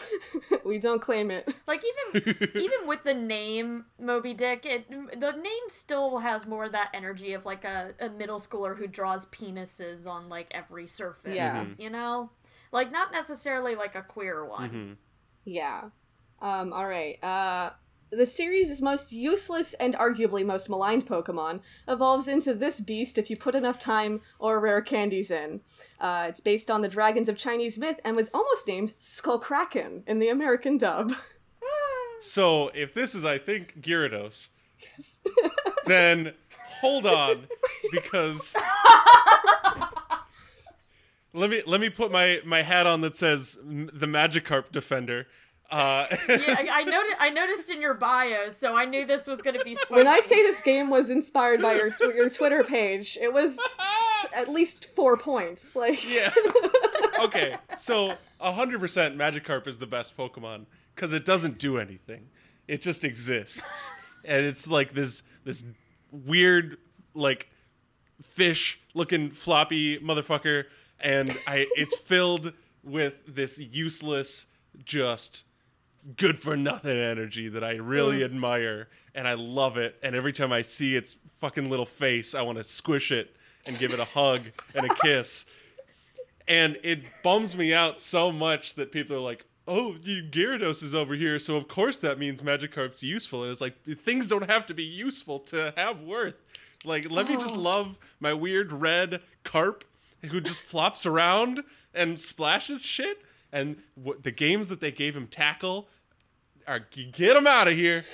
we don't claim it. Like even even with the name Moby Dick, it the name still has more of that energy of like a, a middle schooler who draws penises on like every surface. Yeah. You know? Like not necessarily like a queer one. Mm-hmm. Yeah. Um, alright. Uh, the series' most useless and arguably most maligned Pokemon evolves into this beast if you put enough time or rare candies in. Uh, it's based on the dragons of Chinese myth and was almost named Skullkraken in the American dub. So if this is, I think, Gyarados, then hold on, because let me let me put my my hat on that says the Magikarp defender. Uh, Yeah, I, I noticed. I noticed in your bio, so I knew this was going to be. Spicy. when I say this game was inspired by your tw- your Twitter page, it was at least four points. Like, yeah. okay, so hundred percent Magikarp is the best Pokemon because it doesn't do anything. It just exists, and it's like this this weird like fish looking floppy motherfucker, and I it's filled with this useless just good for nothing energy that I really admire and I love it. And every time I see its fucking little face, I want to squish it and give it a hug and a kiss. And it bums me out so much that people are like, "Oh, you Gyarados is over here, so of course that means Magikarp's useful." And it's like things don't have to be useful to have worth. Like, let me Oh. just love my weird red carp who just flops around and splashes shit. And w- the games that they gave him tackle are get him out of here.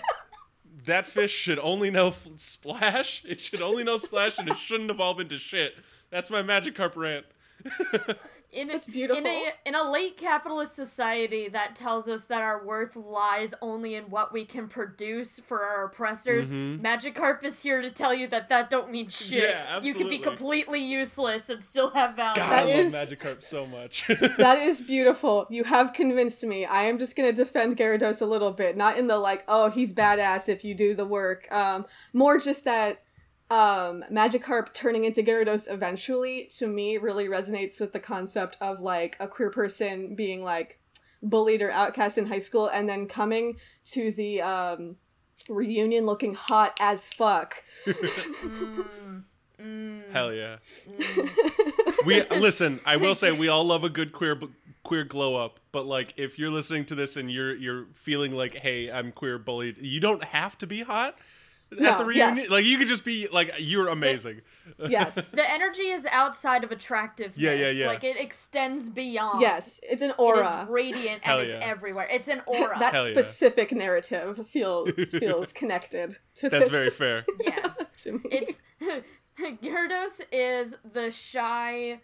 that fish should only know f- splash. It should only know splash, and it shouldn't evolve into shit. That's my Magikarp rant. In a, It's beautiful. In a, in a late capitalist society that tells us that our worth lies only in what we can produce for our oppressors, Magikarp is here to tell you that that don't mean shit. Yeah, absolutely. You can be completely useless and still have value. God, That I is- love Magikarp so much. That is beautiful. You have convinced me. I am just gonna defend Gyarados a little bit, not in the like, oh, he's badass if you do the work. Um, more just that um Magikarp turning into Gyarados eventually, to me, really resonates with the concept of like a queer person being like bullied or outcast in high school and then coming to the um reunion looking hot as fuck. Mm, mm, Hell yeah. mm. We listen. I will say we all love a good queer queer glow up, but like if you're listening to this and you're you're feeling like, hey, I'm queer bullied, you don't have to be hot at the reunion. yes. Like you could just be like, you're amazing. Yes. The energy is outside of attractiveness. Yeah, yeah, yeah. Like it extends beyond. yes, it's an aura. is radiant Hell and it's everywhere. It's an aura. that Hell yeah. specific narrative feels feels connected to this. That's this very fair. yes. to me. It's Gyarados is the shy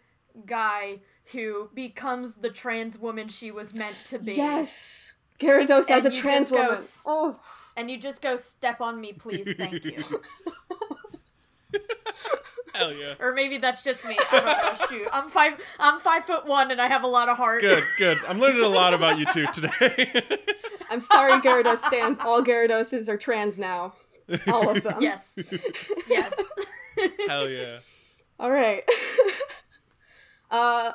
guy who becomes the trans woman she was meant to be. yes, Gyarados as a trans just go woman. Oh, And you just go step on me, please, thank you. Hell yeah. or maybe that's just me. I don't know. Shoot, I'm five. I'm five foot one, and I have a lot of heart. Good, good. I'm learning a lot about you two today. I'm sorry, Gyarados stands. All Gyaradoses are trans now. All of them. Yes. Yes. Hell yeah. All right. uh,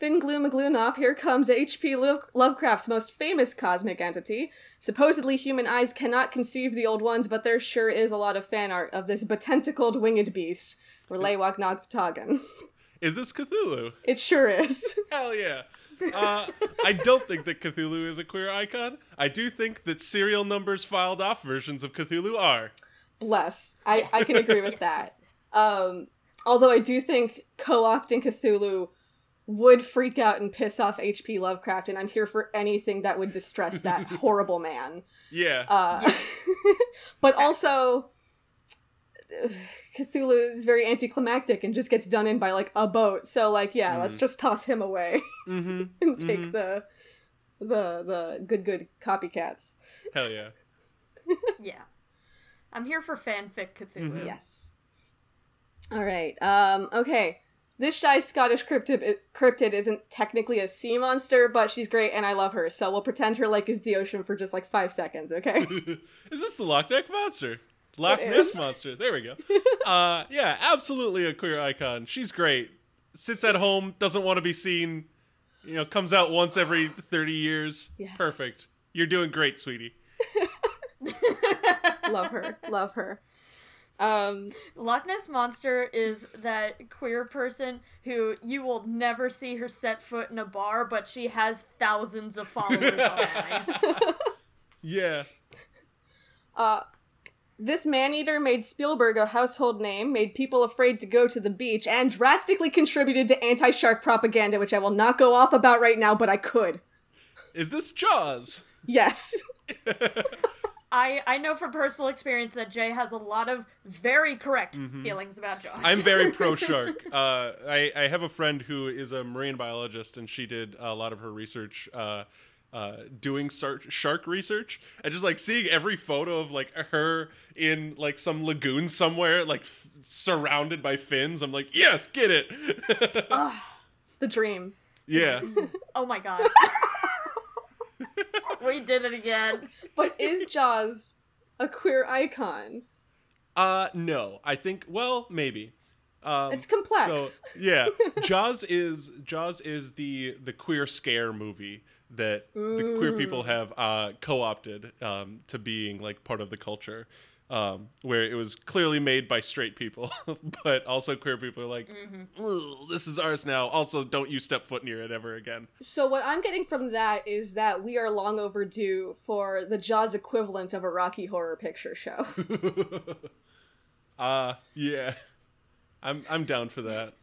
Finn Gloomagloonov, here comes H.P. Lovecraft's most famous cosmic entity. Supposedly, human eyes cannot conceive the old ones, but there sure is a lot of fan art of this betentacled winged beast, Relewak Nogvtagan. Is this Cthulhu? It sure is. Hell yeah. Uh, I don't think that Cthulhu is a queer icon. I do think that serial numbers filed off versions of Cthulhu are. Bless. I, Yes. I can agree with Yes, that. yes, yes. Um, although I do think co-opting Cthulhu would freak out and piss off H.P. Lovecraft, and I'm here for anything that would distress that horrible man. Yeah. Uh, but also, Cthulhu is very anticlimactic and just gets done in by like a boat. So like, yeah, let's just toss him away mm-hmm. and take Mhm. the the the good good copycats. Hell yeah. Yeah. I'm here for fanfic Cthulhu. Yes. All right. Um. Okay. This shy Scottish cryptid, cryptid isn't technically a sea monster, but she's great and I love her. So we'll pretend her lake is the ocean for just like five seconds. Okay. is this the Loch Ness monster? Loch Ness monster. There we go. Uh, yeah, absolutely a queer icon. She's great. Sits at home, doesn't want to be seen. You know, comes out once every thirty years. Yes. Perfect. You're doing great, sweetie. love her. Love her. Um. Loch Ness Monster is that queer person who you will never see her set foot in a bar, but she has thousands of followers online. Yeah. Uh, this man-eater made Spielberg a household name, made people afraid to go to the beach, and drastically contributed to anti-shark propaganda, which I will not go off about right now, but I could. Is this Jaws? Yes. I I know from personal experience that Jay has a lot of very correct feelings about Jaws. I'm very pro shark. Uh, I, I have a friend who is a marine biologist, and she did a lot of her research uh, uh, doing sar- shark research, and just like seeing every photo of like her in like some lagoon somewhere, like f- surrounded by fins. I'm like, yes, get it. The dream. yeah. oh my god. we did it again. But is Jaws a queer icon? Uh, no, I think. Well, maybe. Um, It's complex. So, yeah, Jaws is Jaws is the the queer scare movie that the queer people have uh, co-opted um, to being like part of the culture, um, where it was clearly made by straight people, but also queer people are like, "Ugh, this is ours now. Also, don't you step foot near it ever again. So what I'm getting from that is that we are long overdue for the Jaws equivalent of a Rocky Horror Picture Show. Uh yeah. I'm I'm down for that.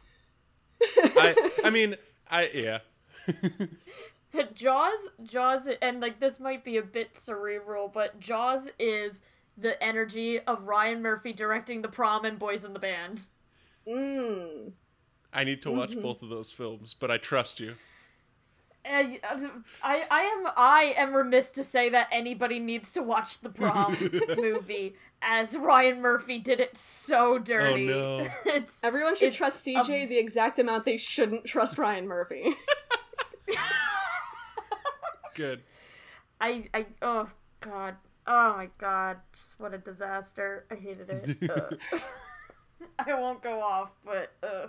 I I mean, I yeah. Jaws, Jaws, and like this might be a bit cerebral, but Jaws is the energy of Ryan Murphy directing the prom and Boys in the Band. Mm. I need to watch both of those films, but I trust you. I, I, I am I am remiss to say that anybody needs to watch the prom movie as Ryan Murphy did it so dirty. Oh, no. it's Everyone should It's trust a- CJ the exact amount they shouldn't trust Ryan Murphy. Good. I I oh god oh my god just what a disaster I hated it. Uh, I won't go off, but uh,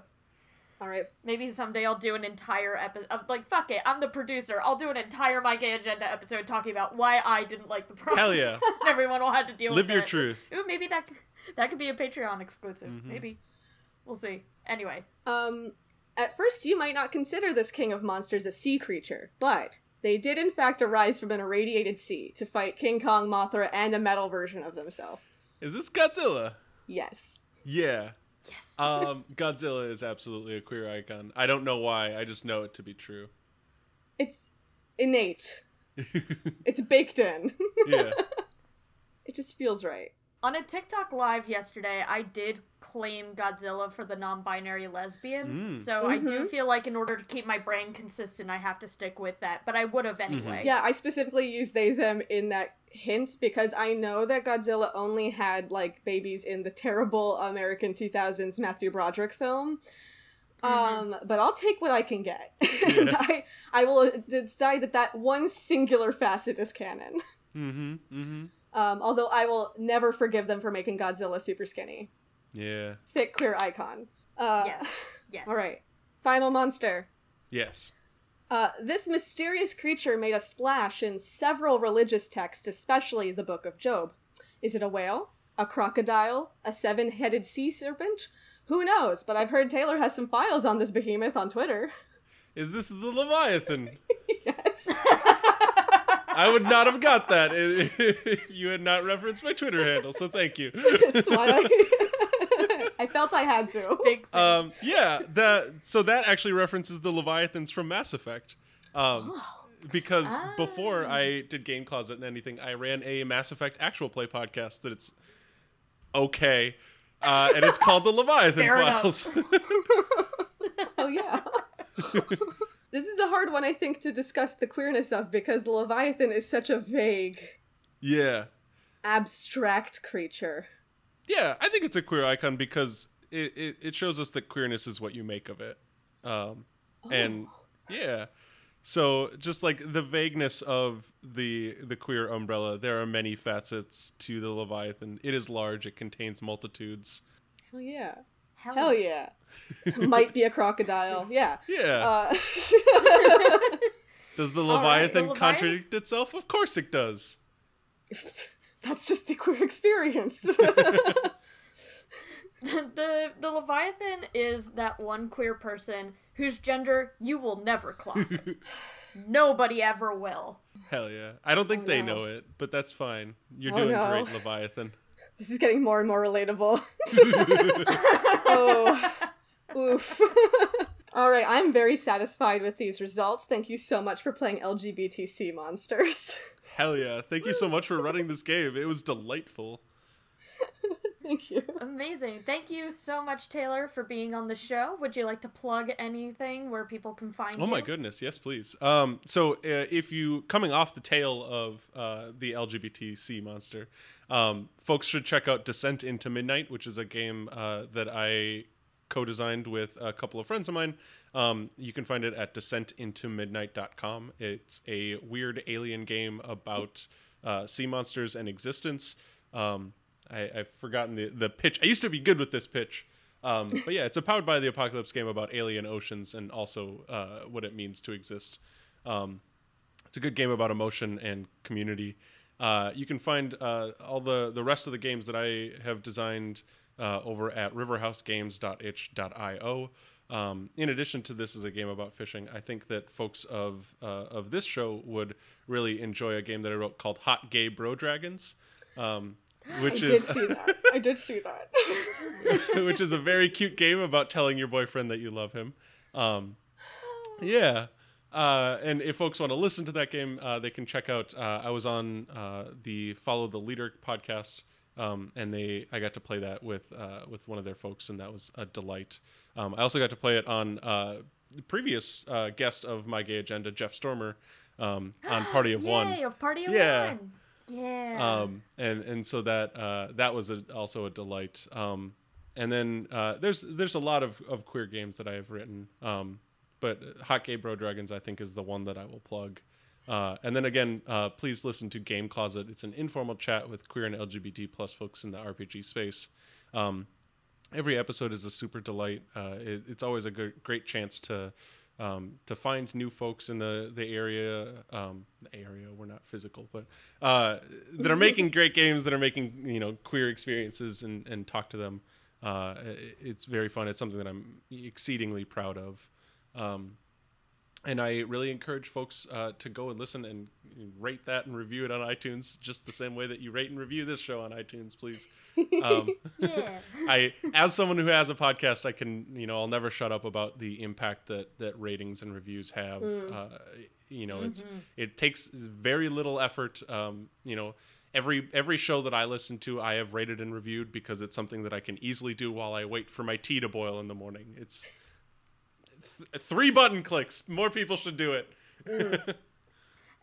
All right. maybe someday I'll do an entire episode. Like fuck it, I'm the producer. I'll do an entire My Gay Agenda episode talking about why I didn't like the prom. Hell yeah. Everyone will have to deal Live with it. Live your truth. Ooh, maybe that that could be a Patreon exclusive. Mm-hmm. Maybe we'll see. Anyway, Um, at first, you might not consider this king of monsters a sea creature, but they did in fact arise from an irradiated sea to fight King Kong, Mothra, and a metal version of themselves. Is this Godzilla? Yes. Yeah. yes. Um, Godzilla is absolutely a queer icon. I don't know why. I just know it to be true. It's innate. It's baked in. yeah. it just feels right. On a TikTok live yesterday, I did claim Godzilla for the non-binary lesbians. Mm. So I do feel like in order to keep my brain consistent, I have to stick with that. But I would have anyway. Yeah, I specifically used they them in that hint because I know that Godzilla only had like babies in the terrible American 2000s Matthew Broderick film. Um, but I'll take what I can get. and I I will decide that that one singular facet is canon. Mm-hmm. Mm-hmm. Um, although I will never forgive them for making Godzilla super skinny. Yeah. Thick queer icon. Uh, Yes. Yes. All right. Final monster. Yes. Uh, this mysterious creature made a splash in several religious texts, especially the Book of Job. Is it a whale? A crocodile? A seven headed sea serpent? Who knows? But I've heard Taylor has some files on this behemoth on Twitter. Is this the Leviathan? yes. I would not have got that if if you had not referenced my Twitter handle. So thank you. That's why I, I felt I had to. Big. thing. Um, yeah, that so that actually references the Leviathans from Mass Effect. Um, because before I did Game Closet and anything, I ran a Mass Effect actual play podcast that it's okay, uh, and it's called the Leviathan Fair. Files. Oh, yeah. This is a hard one, I think, to discuss the queerness of because the Leviathan is such a vague, yeah, abstract creature. yeah, I think it's a queer icon because it, it, it shows us that queerness is what you make of it, um, and yeah. So just like the vagueness of the the queer umbrella, there are many facets to the Leviathan. It is large. It contains multitudes. Hell yeah. Hell, Hell yeah. Might be a crocodile. Yeah. Yeah. Uh, does the right, Leviathan the Leviathan- contradict itself? Of course it does. that's just the queer experience. the the Leviathan is that one queer person whose gender you will never clock. Nobody ever will. Hell yeah. I don't think Oh, they no. know it, but that's fine. You're Oh, doing no. great, Leviathan. This is getting more and more relatable. oh. Oof. All right, I'm very satisfied with these results. Thank you so much for playing LGBTC monsters. Hell yeah. Thank you so much for running this game. It was delightful. Thank you. Amazing. Thank you so much, Taylor, for being on the show. Would you like to plug anything where people can find you? Oh my goodness, yes, please. Um, so uh, if you coming off the tail of uh, the LGBTC monster, um, folks should check out Descent into Midnight, which is a game uh, that I co-designed with a couple of friends of mine. Um, you can find it at descentintomidnight.com. It's a weird alien game about uh, sea monsters and existence. Um, I, I've forgotten the, the pitch. I used to be good with this pitch. Um, but yeah, it's a powered by the apocalypse game about alien oceans and also uh, what it means to exist. Um, it's a good game about emotion and community. Uh, you can find uh, all the, the rest of the games that I have designed uh, over at riverhousegames.itch.io. Um, in addition to this is a game about fishing, I think that folks of uh, of this show would really enjoy a game that I wrote called Hot Gay Bro Dragons. Um, which I is did see that. I did see that. which is a very cute game about telling your boyfriend that you love him. Um, yeah. Uh, and if folks want to listen to that game, uh, they can check out. Uh, I was on uh, the Follow the Leader podcast, um, and they I got to play that with uh, with one of their folks, and that was a delight. Um, I also got to play it on uh, the previous guest of my gay agenda, Jeff Stormer, um, on Party of Yay, One. of Party of Yeah. One. Yeah. um, and and so that uh, that was a, also a delight. Um, and then uh, there's there's a lot of, of queer games that I have written, um, but Hot Gay Bro Dragons I think is the one that I will plug. Uh, and then again, uh, please listen to Game Closet. It's an informal chat with queer and LGBT plus folks in the RPG space. Um, every episode is a super delight. Uh, it, it's always a good, great chance to um, to find new folks in the the area. Um, the area we're not physical, but uh, that are making great games that are making you know queer experiences and and talk to them. Uh, it- it's very fun. It's something that I'm exceedingly proud of. Um, and I really encourage folks uh, to go and listen and rate that and review it on iTunes, just the same way that you rate and review this show on iTunes, please. Um, yeah. I, as someone who has a podcast, I can, you know, I'll never shut up about the impact that that ratings and reviews have. Uh, you know, it's it takes very little effort. Um, you know, every every show that I listen to, I have rated and reviewed because it's something that I can easily do while I wait for my tea to boil in the morning. It's th- three button clicks. More people should do it.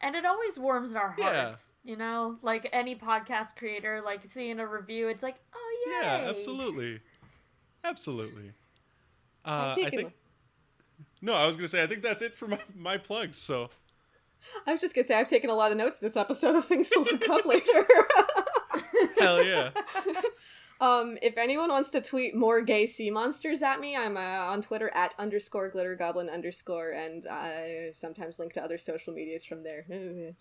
And it always warms our Yeah. hearts, you know? Like any podcast creator, like seeing a review, it's like, oh, yay. Yeah, absolutely, absolutely. Uh, I've I taken- think. No, I was gonna say I think that's it for my, my plugs. So I was just gonna say I've taken a lot of notes this episode of things to look up later. hell yeah. um, if anyone wants to tweet more gay sea monsters at me, I'm uh, on Twitter at underscore glitter goblin underscore, and I sometimes link to other social medias from there.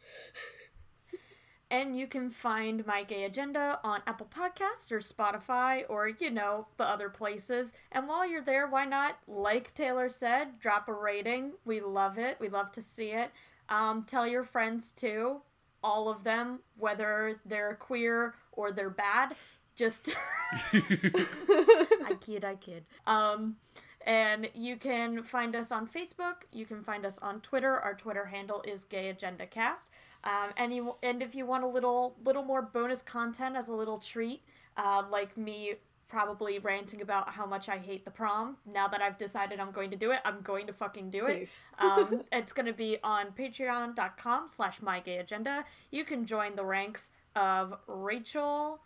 And you can find My Gay Agenda on Apple Podcasts or Spotify or, you know, the other places. And while you're there, why not, like Taylor said, drop a rating? We love it. We love to see it. Um, tell your friends too, all of them, whether they're queer or they're bad. Just. I kid, I kid. Um, and you can find us on Facebook. You can find us on Twitter. Our Twitter handle is Gay Agenda Cast. Um, and you and if you want a little little more bonus content as a little treat, uh, like me probably ranting about how much I hate the prom. Now that I've decided I'm going to do it, I'm going to fucking do Please. it. Um, it's going to be on patreon.com slash mygayagenda. You can join the ranks of Rachel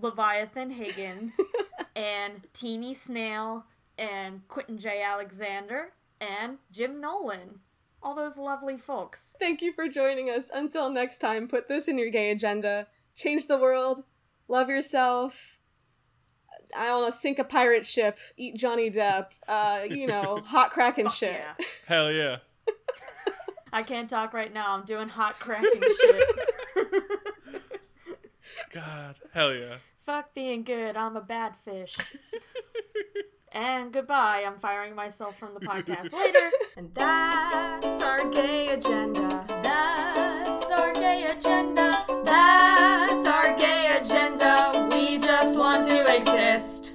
Leviathan Higgins and Teeny Snail and Quentin J. Alexander and Jim Nolan. All those lovely folks. Thank you for joining us. Until next time, put this in your gay agenda. Change the world. Love yourself. I don't know, sink a pirate ship, eat Johnny Depp, uh, you know, hot Kraken shit. Yeah. Hell yeah. I can't talk right now. I'm doing hot Kraken shit. God, hell yeah. Fuck being good. I'm a bad fish. and goodbye. I'm firing myself from the podcast later. and that's our gay agenda. That's our gay agenda. That's our gay agenda. We just want to exist.